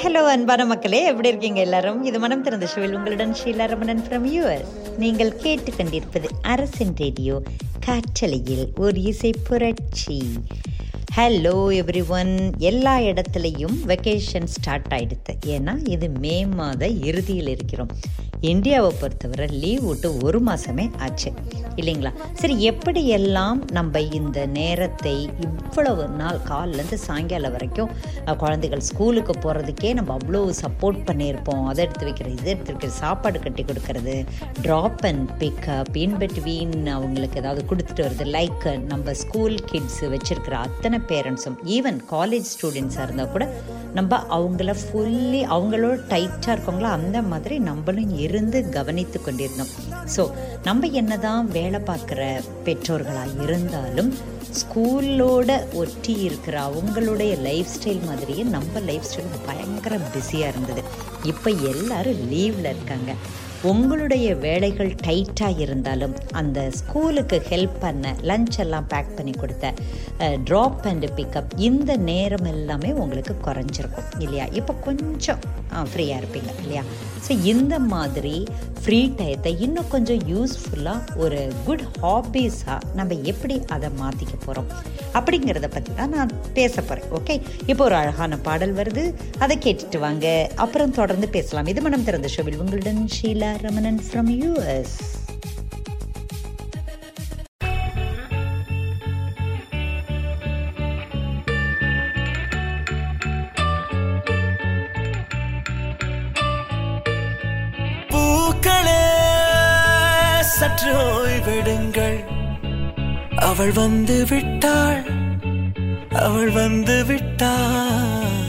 Hi hello அன்பான மக்களே எப்படி இருக்கீங்க எல்லாரும்? இது மனம் திறந்த ஷோவில் உங்களுடன் ஷீலா ரமணன் ஃப்ரம் யூஎஸ் நீங்கள் கேட்டுக்கொண்டிருப்பது அரசின் ரேடியோ காற்றலையில் ஒரு இசை புரட்சி. ஹலோ எவ்ரி ஒன் எல்லா இடத்துலையும் வெக்கேஷன் ஸ்டார்ட் ஆகிடுது ஏன்னா இது மே மாத இறுதியில் இருக்கிறோம். இந்தியாவை பொறுத்தவரை லீவ் விட்டு ஒரு மாதமே ஆச்சு. இல்லைங்களா? சரி எப்படியெல்லாம் நம்ம இந்த நேரத்தை இவ்வளவு நாள் காலிலேருந்து சாயங்காலம் வரைக்கும் குழந்தைகள் ஸ்கூலுக்கு போகிறதுக்கே நம்ம அவ்வளோ சப்போர்ட் பண்ணியிருப்போம். அதை எடுத்து வைக்கிறது இதை எடுத்து வைக்கிறது சாப்பாடு கட்டி கொடுக்கறது drop and pickup in between அவங்களுக்கு ஏதாவது கொடுத்துட்டு வருது லைக் நம்ம ஸ்கூல் கிட்ஸ் வச்சுருக்கிற அத்தனை பேரண்ட்ஸும் ஈவன் காலேஜ் ஸ்டூடெண்ட்ஸாக இருந்தால் கூட நம்ம அவங்கள ஃபுல்லி அவங்களோட டைட்டாக இருக்கவங்களோ அந்த மாதிரி நம்மளும் இருந்து கவனித்து கொண்டிருந்தோம். ஸோ நம்ம என்ன தான் வேலை பார்க்குற பெற்றோர்களாக இருந்தாலும் ஸ்கூலோட ஒட்டி இருக்கிற அவங்களுடைய லைஃப் ஸ்டைல் மாதிரியே நம்ம லைஃப் ஸ்டைல் பயங்கர பிஸியாக இருந்தது. இப்போ எல்லாரும் லீவில் இருக்காங்க. உங்களுடைய வேலைகள் டைட்டாக இருந்தாலும் அந்த ஸ்கூலுக்கு ஹெல்ப் பண்ண லஞ்ச் எல்லாம் பேக் பண்ணி கொடுத்த ட்ராப் அண்ட் பிக்கப் இந்த நேரம் எல்லாமே உங்களுக்கு குறைஞ்சிருக்கும் இல்லையா? இப்போ கொஞ்சம் ஃப்ரீயாக இருப்பீங்க இல்லையா? ஸோ இந்த மாதிரி ஃப்ரீ டயத்தை இன்னும் கொஞ்சம் யூஸ்ஃபுல்லாக ஒரு குட் ஹாபீஸாக நம்ம எப்படி அதை மாற்றிக்க போகிறோம் அப்படிங்கிறத பற்றி தான் நான் பேச போகிறேன் ஓகே இப்போ ஒரு அழகான பாடல் வருது அதை கேட்டுட்டு வாங்க. அப்புறம் தொடர்ந்து பேசலாம். இது மனம் திறந்த ஷோவில் உங்களுடன் ஷீலா. ரமணன் ஃப்ரம் யூஎஸ் பூக்களே சற்று ஓய்வெடுங்கள் அவள் வந்து விட்டாள் அவள் வந்து விட்டாள்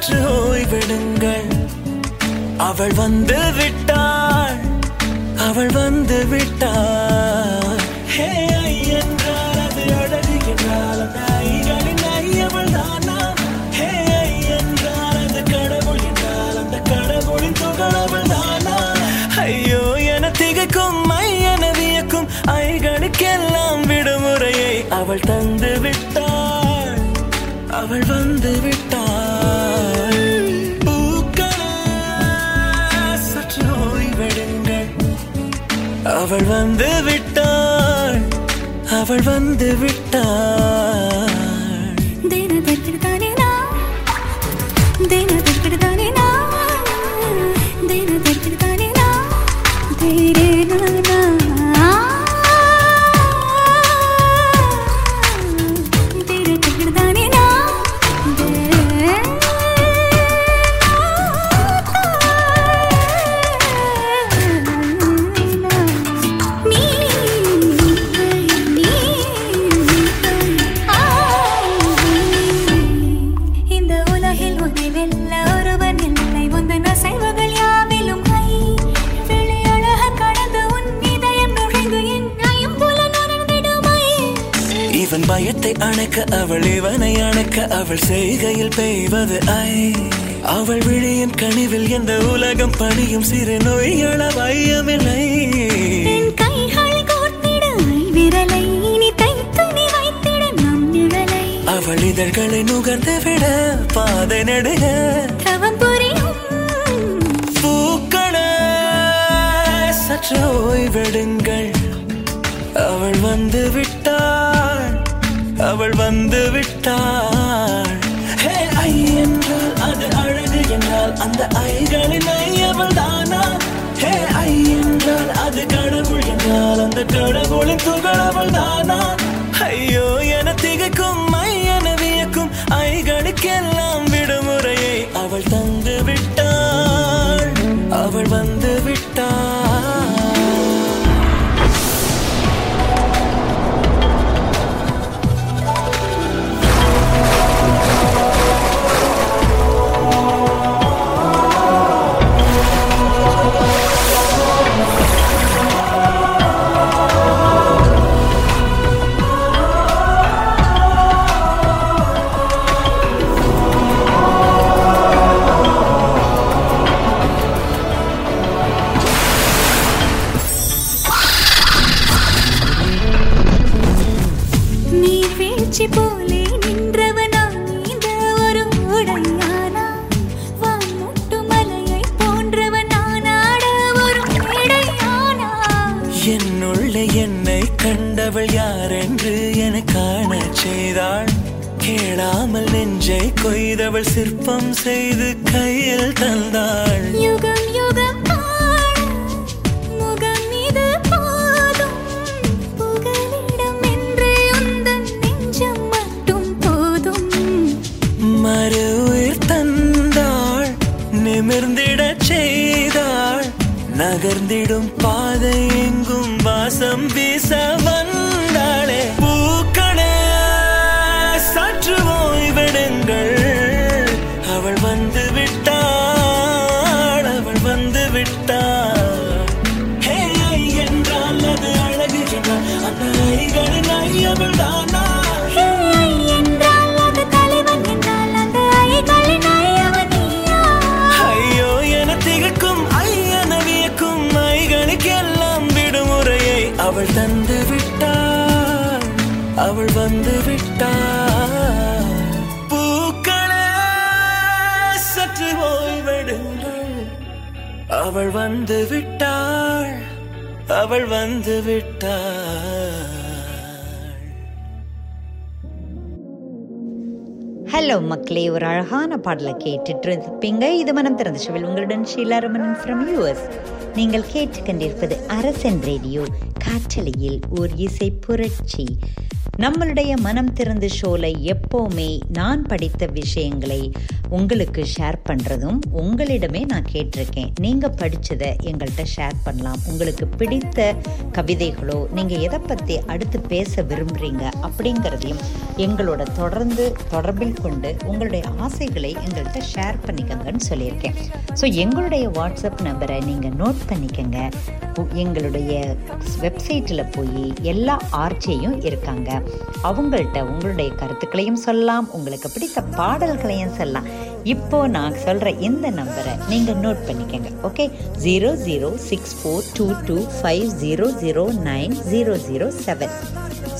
சற்று ஓய்வெடுங்கள். அவள் வந்து விட்டாள். அவள் வந்து விட்டாள். ஹே. அவள் வந்து விட்டாள். அவள் வந்து விட்டாள். எந்த உலகம் பணியும் சிறு நோய்கள வையமில்லை. அவள் இதழ்களை நுகர்ந்து விட பாதை நடுக. பூக்களே சற்று ஓய்வெடுங்கள் அவள் வந்து விட்டாள் அவள் வந்து விட்டாள். ஹே ஐ அந்த ஐகளின் ஐயவள் தானா? ஹே ஐ என்றால் அது கடவுள். என்றால் அந்த கடவுளின் துகள் அவள் தானா? ஐயோ என காண செய்தாள் கேளாமல் நெஞ்சை கொய்தவள் சிற்பம் செய்து கையில் தந்தாள். யுகம் யுகம் மறு உயிர் தந்தாள் நிமிர்ந்திடச் செய்தாள். நகர்ந்திடும் பாதை எங்கும் வாசம் வீச வந்தாளே அவள் வந்து விட்டாள். அவள் வந்து விட்டாள். ஹலோ மக்களே ஒரு அழகான பாடலை கேட்டுட்டு இருப்பீங்க இது மனம் திறந்த ஷோவில் உங்களுடன் ஷீலா ரமணன் ஃப்ரம் யூஎஸ் நீங்கள் கேட்டுக்கொண்டிருப்பது அரசன் ரேடியோ காற்றலையில் ஓர் இசை புரட்சி. நம்மளுடைய மனம் திறந்த ஷோல எப்போவுமே நான் படித்த விஷயங்களை உங்களுக்கு ஷேர் பண்ணுறதும் உங்களிடமே நான் கேட்டிருக்கேன். நீங்கள் படித்ததை எங்கள்கிட்ட ஷேர் பண்ணலாம். உங்களுக்கு பிடித்த கவிதைகளோ நீங்கள் எதை பற்றி அடுத்து பேச விரும்புகிறீங்க அப்படிங்கிறதையும் எங்களோட தொடர்ந்து தொடர்பில் கொண்டு உங்களுடைய ஆசைகளை எங்கள்கிட்ட ஷேர் பண்ணிக்கங்கன்னு சொல்லியிருக்கேன். ஸோ எங்களுடைய வாட்ஸ்அப் நம்பரை நீங்கள் நோட் பண்ணிக்கங்க. உ- எங்களுடைய வெப்சைட்டில் போய் எல்லா ஆர்ஜியும் இருக்காங்க. அவங்கள்ட்ட உங்களுடைய கருத்துக்களையும் சொல்லலாம் உங்களுக்கு பிடித்த பாடல்களையும் சொல்லலாம். இப்போ நான் சொல்கிற இந்த நம்பரை நீங்கள் நோட் பண்ணிக்கோங்க okay zero zero six four two two five zero zero nine zero zero seven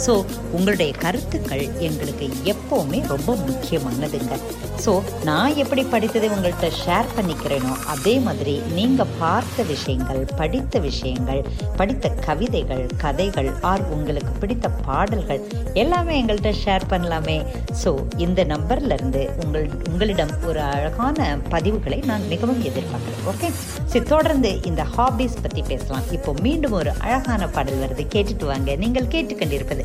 so உங்களுடைய கருத்துக்கள் எங்களுக்கு எப்போவுமே ரொம்ப முக்கியமானதுங்க. ஸோ நான் எப்படி படித்ததை உங்கள்கிட்ட ஷேர் பண்ணிக்கிறேனோ அதே மாதிரி நீங்கள் பார்த்த விஷயங்கள் படித்த விஷயங்கள் படித்த கவிதைகள் கதைகள் ஆர் உங்களுக்கு பிடித்த பாடல்கள் எல்லாமே எங்கள்கிட்ட ஷேர் பண்ணலாமே. ஸோ இந்த நம்பர்லேருந்து உங்கள் உங்களிடம் ஒரு அழகான பதிவுகளை நான் மிகவும் எதிர்பார்க்குறேன். ஓகே ஸோ தொடர்ந்து இந்த ஹாபிஸ் பற்றி பேசலாம். இப்போ மீண்டும் ஒரு அழகான பாடல் வருது. கேட்டுட்டு வாங்க. நீங்கள் கேட்டுக்கொண்டிருப்பது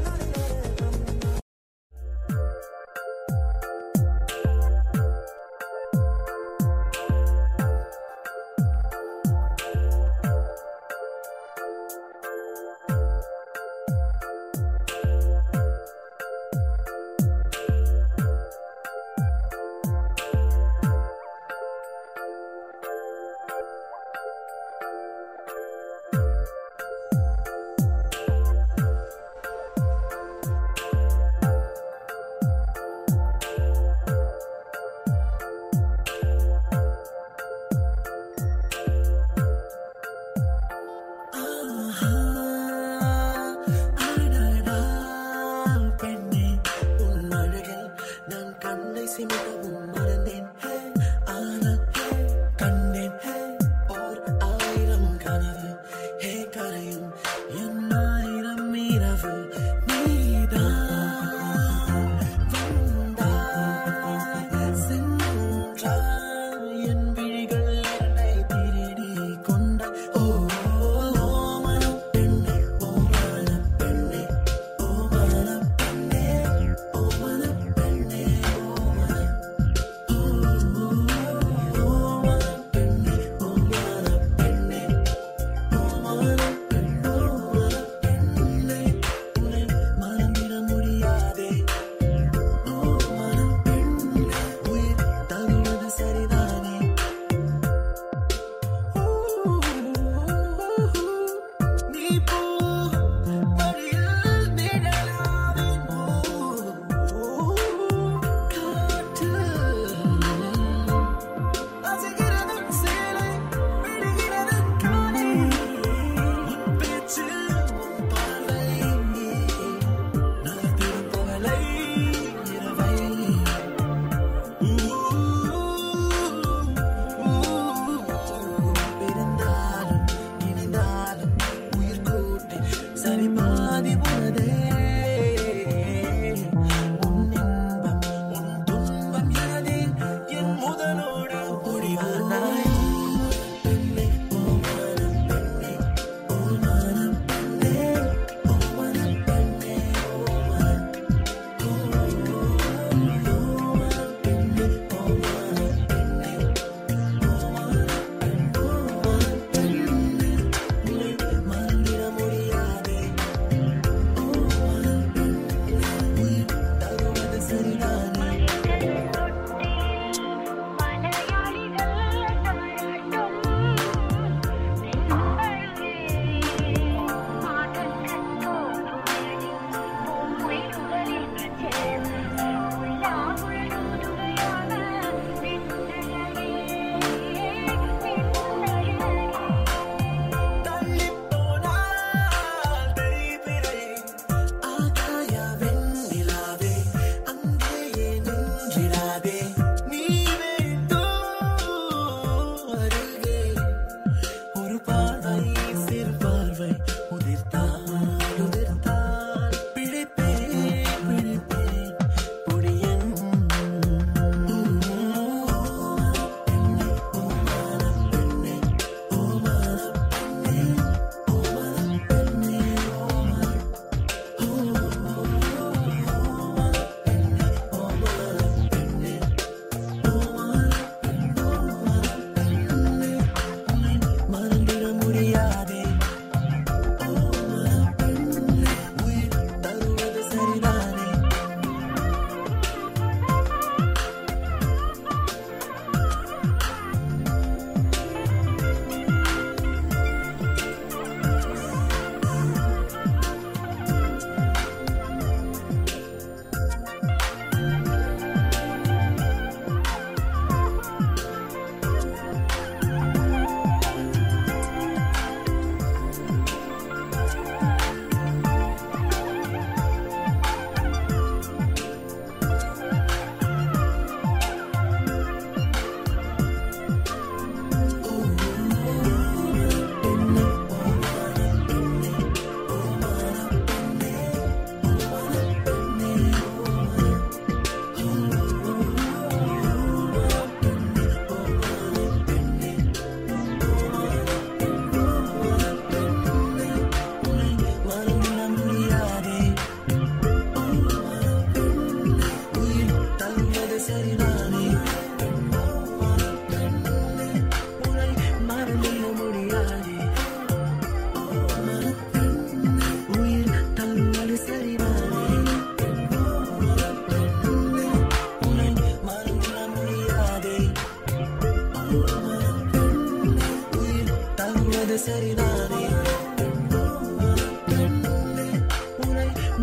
சொல்வது சரிதானே?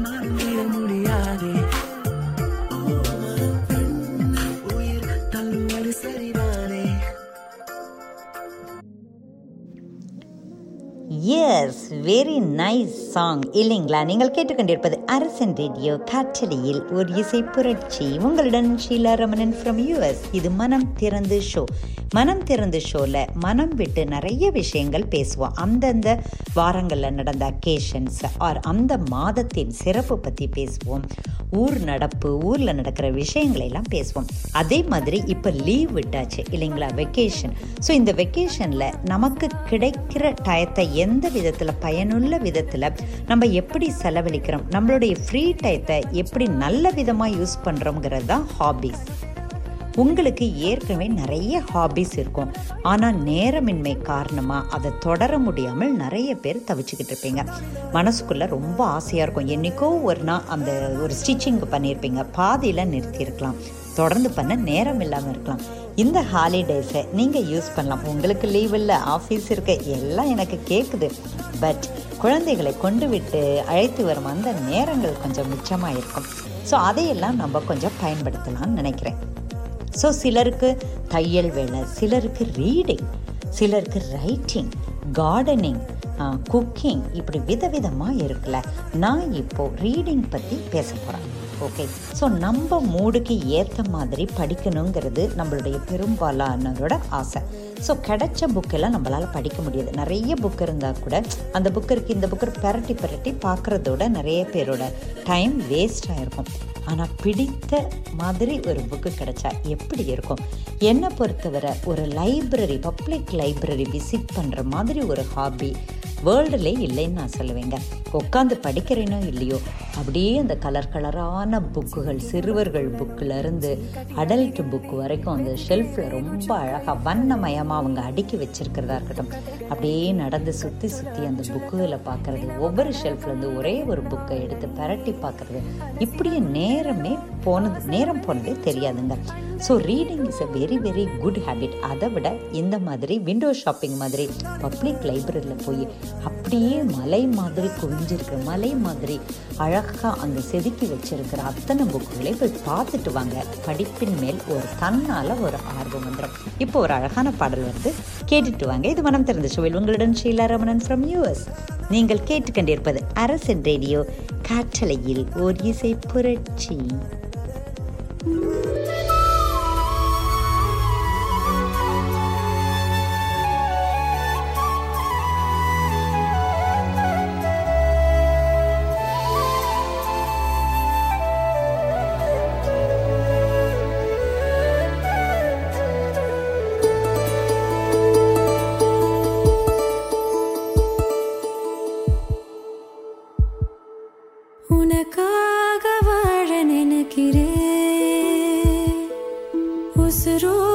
மறந்திட முடியாதே. உயிர் தள்ளுவது சரிதானே? எஸ் வெரி நைஸ் சாங் இல்லைங்களா? நீங்கள் கேட்டுக்கொண்டிருப்பது அரசன் ரேடியோ காற்றலியில் ஒரு இசை புரட்சி. உங்களுடன் ஷீலா ரமணன் ஃப்ரம் யூஎஸ் இது மனம் திறந்து ஷோ மனம் திறந்து ஷோவில் மனம் விட்டு நிறைய விஷயங்கள் பேசுவோம். அந்தந்த வாரங்களில் நடந்த அக்கேஷன்ஸ் ஆர் அந்த மாதத்தின் சிறப்பு பற்றி பேசுவோம். ஊர் நடப்பு ஊரில் நடக்கிற விஷயங்களை எல்லாம் பேசுவோம். அதே மாதிரி இப்போ லீவ் விட்டாச்சு இல்லைங்களா? வெக்கேஷன் ஸோ இந்த வெக்கேஷனில் நமக்கு கிடைக்கிற டயத்தை எந்த விதத்தில் பயனுள்ள விதத்தில் நம்ம எப்படி செலவழிக்கிறோம்? நம்மளுடைய ஃப்ரீ டயத்தை எப்படி நல்ல விதமாக யூஸ் பண்ணுறோங்கிறது தான் ஹாபீஸ் உங்களுக்கு ஏற்கனவே நிறைய ஹாபிஸ் இருக்கும். ஆனால் நேரமின்மை காரணமாக அதை தொடர முடியாமல் நிறைய பேர் தவிச்சுக்கிட்டு இருப்பீங்க. மனசுக்குள்ளே ரொம்ப ஆசையாக இருக்கும். என்றைக்கோ ஒரு நாள் அந்த ஒரு ஸ்டிச்சிங் பண்ணியிருப்பீங்க பாதியில் நிறுத்தியிருக்கலாம். தொடர்ந்து பண்ண நேரம் இல்லாமல் இருக்கலாம். இந்த ஹாலிடேஸை நீங்கள் யூஸ் பண்ணலாம். உங்களுக்கு லீவ் இல்லை ஆஃபீஸ் இருக்க எல்லாம் எனக்கு கேட்குது பட் குழந்தைகளை கொண்டு விட்டு அழைத்து வரும் அந்த நேரங்கள் கொஞ்சம் மிச்சமாக இருக்கும் ஸோ அதையெல்லாம் நம்ம கொஞ்சம் பயன்படுத்தலாம்னு நினைக்கிறேன். ஸோ சிலருக்கு தையல் வேலை சிலருக்கு ரீடிங் சிலருக்கு ரைட்டிங் கார்டனிங் குக்கிங் இப்படி விதவிதமாக இருக்குல்ல. நான் இப்போது ரீடிங் பற்றி பேச போகிறேன் ஓகே ஸோ நம்ம மூடுக்கு ஏற்ற மாதிரி படிக்கணுங்கிறது நம்மளுடைய பெரும்பாலானதோட ஆசை. ஸோ கிடைச்ச புக்கெல்லாம் நம்மளால் படிக்க முடியாது. நிறைய புக் இருந்தால் கூட அந்த புக்கு இருக்குது இந்த புக்கு பெரட்டி பெரட்டி பார்க்குறதோட நிறைய பேரோட டைம் வேஸ்ட் ஆகிருக்கும் ஆனால் பிடித்த மாதிரி ஒரு புக்கு கிடைச்சா எப்படி இருக்கும்? என்னை பொறுத்தவரை ஒரு லைப்ரரி பப்ளிக் லைப்ரரி விசிட் பண்ணுற மாதிரி ஒரு ஹாபி வேர்ல்டுலே இல்லைன்னு நான் சொல்லுவேங்க. உட்காந்து படிக்கிறேனோ இல்லையோ அப்படியே அந்த கலர் கலரான புக்குகள் சிறுவர்கள் புக்கில் இருந்து அடல்ட் புக் வரைக்கும் அந்த ஷெல்ஃபில் ரொம்ப அழகாக வண்ணமயமாக அவங்க அடுக்கி வச்சுருக்கிறதா இருக்கட்டும். அப்படியே நடந்து சுற்றி சுற்றி அந்த புக்குகளை பார்க்குறது ஒவ்வொரு ஷெல்ஃப்லேருந்து ஒரே ஒரு புக்கை எடுத்து பரட்டி பார்க்குறது இப்படியே நேரமே போனது நேரம் போனதே தெரியாதுங்க. So reading is a very very good habit அதை விட இந்த மாதிரி விண்டோ ஷாப்பிங் மாதிரி பப்ளிக் லைப்ரரியில் போய் அப்படியே மலை மாதிரி குவிஞ்சிருக்கிற மலை மாதிரி அழகாக அங்கே செதுக்கி வச்சிருக்கிற அத்தனை புக்குகளை போய் பார்த்துட்டு வாங்க. படிப்பின் மேல் ஒரு தன்னால் ஒரு ஆர்வம் வந்துடும் இப்போ ஒரு அழகான பாடல் வந்து கேட்டுட்டு வாங்க. இது மனம் திறந்த ஷோவில் உங்களுடன் ஷீலா ரமணன் ஃப்ரம் யூஎஸ் நீங்கள் கேட்டுக்கொண்டிருப்பது அரசன் ரேடியோ. காற்றலையில் ஓர் இசை புரட்சி. நினைக்கிறேன் உசுரோட வாசம்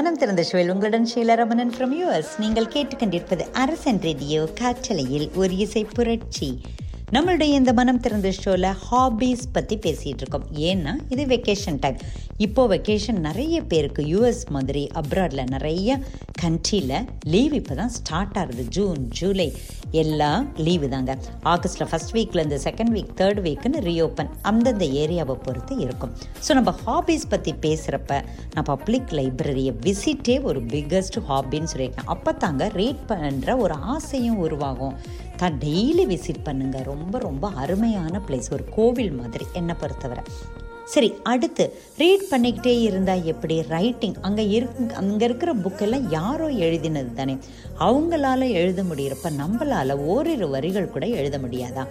மனம் திறந்த ஷுவல் உங்களுடன் ஷீலரமணன் ஃப்ரம் யூஎஸ் நீங்கள் கேட்டுக்கொண்டிருப்பது அரசன் ரேடியோ காற்றலையில் ஒரு இசை புரட்சி. நம்மளுடைய இந்த மனம் திறந்த ஷோவில் ஹாபீஸ் பற்றி பேசிகிட்டு இருக்கோம். ஏன்னா இது வெக்கேஷன் டைம் இப்போது வெக்கேஷன் நிறைய பேருக்கு யூஎஸ் மாதிரி அப்ராடில் நிறைய கண்ட்ரியில் லீவ் இப்போ தான் ஸ்டார்ட் ஆகுது. ஜூன் ஜூலை எல்லாம் லீவு தாங்க. ஆகஸ்ட்டில் ஃபஸ்ட் வீக்லேருந்து செகண்ட் வீக் தேர்ட் வீக்குன்னு ரீஓப்பன் அந்தந்த ஏரியாவை பொறுத்து இருக்கும். ஸோ நம்ம ஹாபீஸ் பற்றி பேசுகிறப்ப நான் பப்ளிக் லைப்ரரியை விசிட்டே ஒரு பிக்கஸ்ட் ஹாபின்னு சொல்லியிருக்கேன் அப்போ தாங்க ரீட் பண்ணுற ஒரு ஆசையும் உருவாகும். தான் டெய்லி விசிட் பண்ணுங்க. ரொம்ப ரொம்ப அருமையான பிளேஸ் ஒரு கோவில் மாதிரி என்னை பொறுத்தவரை. சரி அடுத்து ரீட் பண்ணிக்கிட்டே இருந்தால் எப்படி? ரைட்டிங் அங்கே இரு அங்கே இருக்கிற புக்கெல்லாம் யாரோ எழுதினது தானே. அவங்களால எழுத முடியிறப்ப நம்மளால் ஓரிரு வரிகள் கூட எழுத முடியாதா?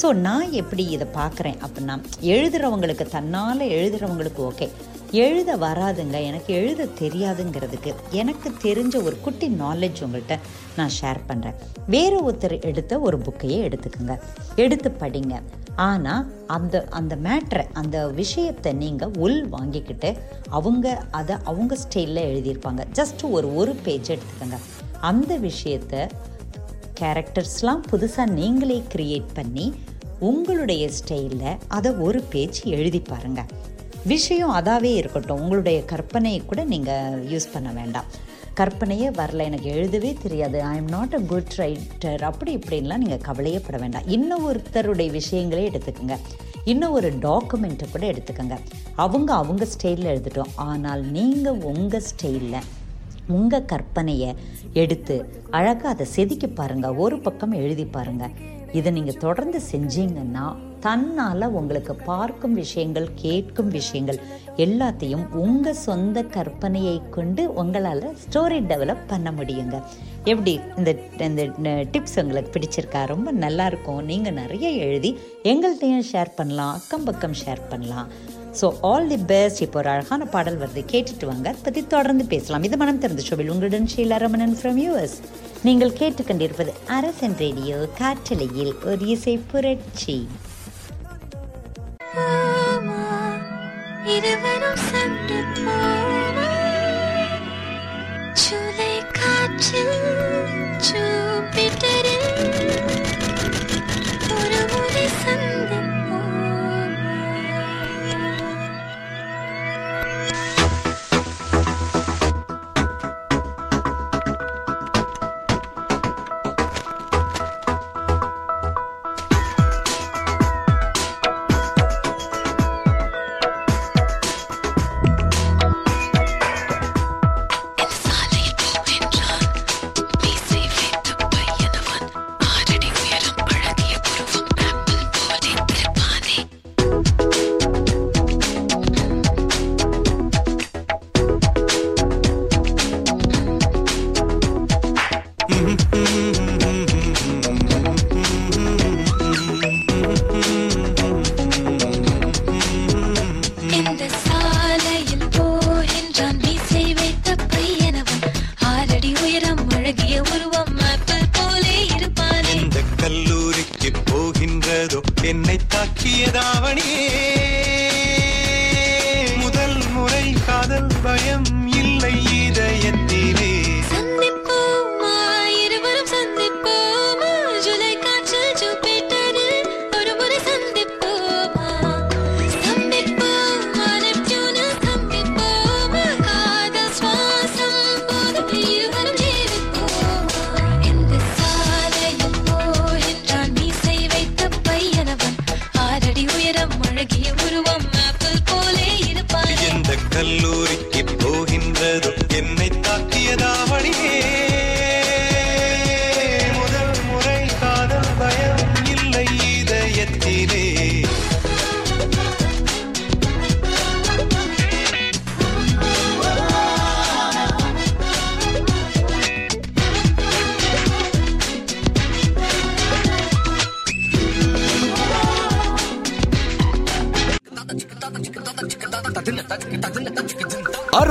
ஸோ நான் எப்படி இதை பார்க்குறேன்? அப்படின்னா எழுதுகிறவங்களுக்கு தன்னால் எழுதுகிறவங்களுக்கு ஓகே எழுத வராதுங்க. எனக்கு எழுத தெரியாதுங்கிறதுக்கு எனக்கு தெரிஞ்ச ஒரு குட்டி நாலேஜ் உங்கள்கிட்ட நான் ஷேர் பண்ணுறேன் வேறு ஒருத்தர் எடுத்த ஒரு புக்கையே எடுத்துக்கோங்க. எடுத்து படிங்க. ஆனால் அந்த அந்த மேட்ரை அந்த விஷயத்தை நீங்கள் உள் வாங்கிக்கிட்டு அவங்க அதை அவங்க ஸ்டைலில் எழுதியிருப்பாங்க. ஜஸ்ட் ஒரு ஒரு பேஜ் எடுத்துக்கோங்க. அந்த விஷயத்தை கேரக்டர்ஸ்லாம் புதுசாக நீங்களே க்ரியேட் பண்ணி உங்களுடைய ஸ்டைலில் அதை ஒரு பேஜ் எழுதி பாருங்கள் விஷயம் அதாவே இருக்கட்டும். உங்களுடைய கற்பனையை கூட நீங்கள் யூஸ் பண்ண வேண்டாம். கற்பனையே வரல எனக்கு எழுதவே தெரியாது. I am not a good writer அப்படி இப்படின்லாம் நீங்கள் கவலையே பட வேண்டாம். இன்னும் ஒருத்தருடைய விஷயங்களே எடுத்துக்கோங்க. இன்னும் ஒரு டாக்குமெண்ட்டை கூட எடுத்துக்கோங்க. அவங்க அவங்க ஸ்டைலில் எழுதிட்டோம். ஆனால் நீங்கள் உங்கள் ஸ்டைலில் உங்கள் கற்பனையை எடுத்து அழகாக அதை செதுக்கி பாருங்கள் ஒரு பக்கம் எழுதி பாருங்கள் இதை நீங்கள் தொடர்ந்து செஞ்சீங்கன்னா தன்னால் உங்களுக்கு பார்க்கும் விஷயங்கள் கேட்கும் விஷயங்கள் எல்லாத்தையும் உங்கள் சொந்த கற்பனையை கொண்டு உங்களால் ஸ்டோரி டெவலப் பண்ண முடியுங்க. எப்படி? இந்த இந்த டிப்ஸ் உங்களுக்கு பிடிச்சிருக்கா? ரொம்ப நல்லாயிருக்கும் நீங்கள் நிறைய எழுதி எங்கள்கிட்டையும் ஷேர் பண்ணலாம். அக்கம் பக்கம் ஷேர் பண்ணலாம். ஸோ ஆல் தி பெஸ்ட் இப்போ ஒரு அழகான பாடல் வருது. கேட்டுட்டு வாங்க. அதை பற்றி தொடர்ந்து பேசலாம். இது மனம் திறந்த ஷோவில் உங்களுடன் ஷீலா ரமணன் ஃப்ரம் யூஎஸ் நீங்கள் கேட்டுக்கொண்டிருப்பது அரசன் ரேடியோ காற்றலையில் ஒரு இசை புரட்சி இருவரும் சென்று போமா. காற்றில் கல்லூரிக்கு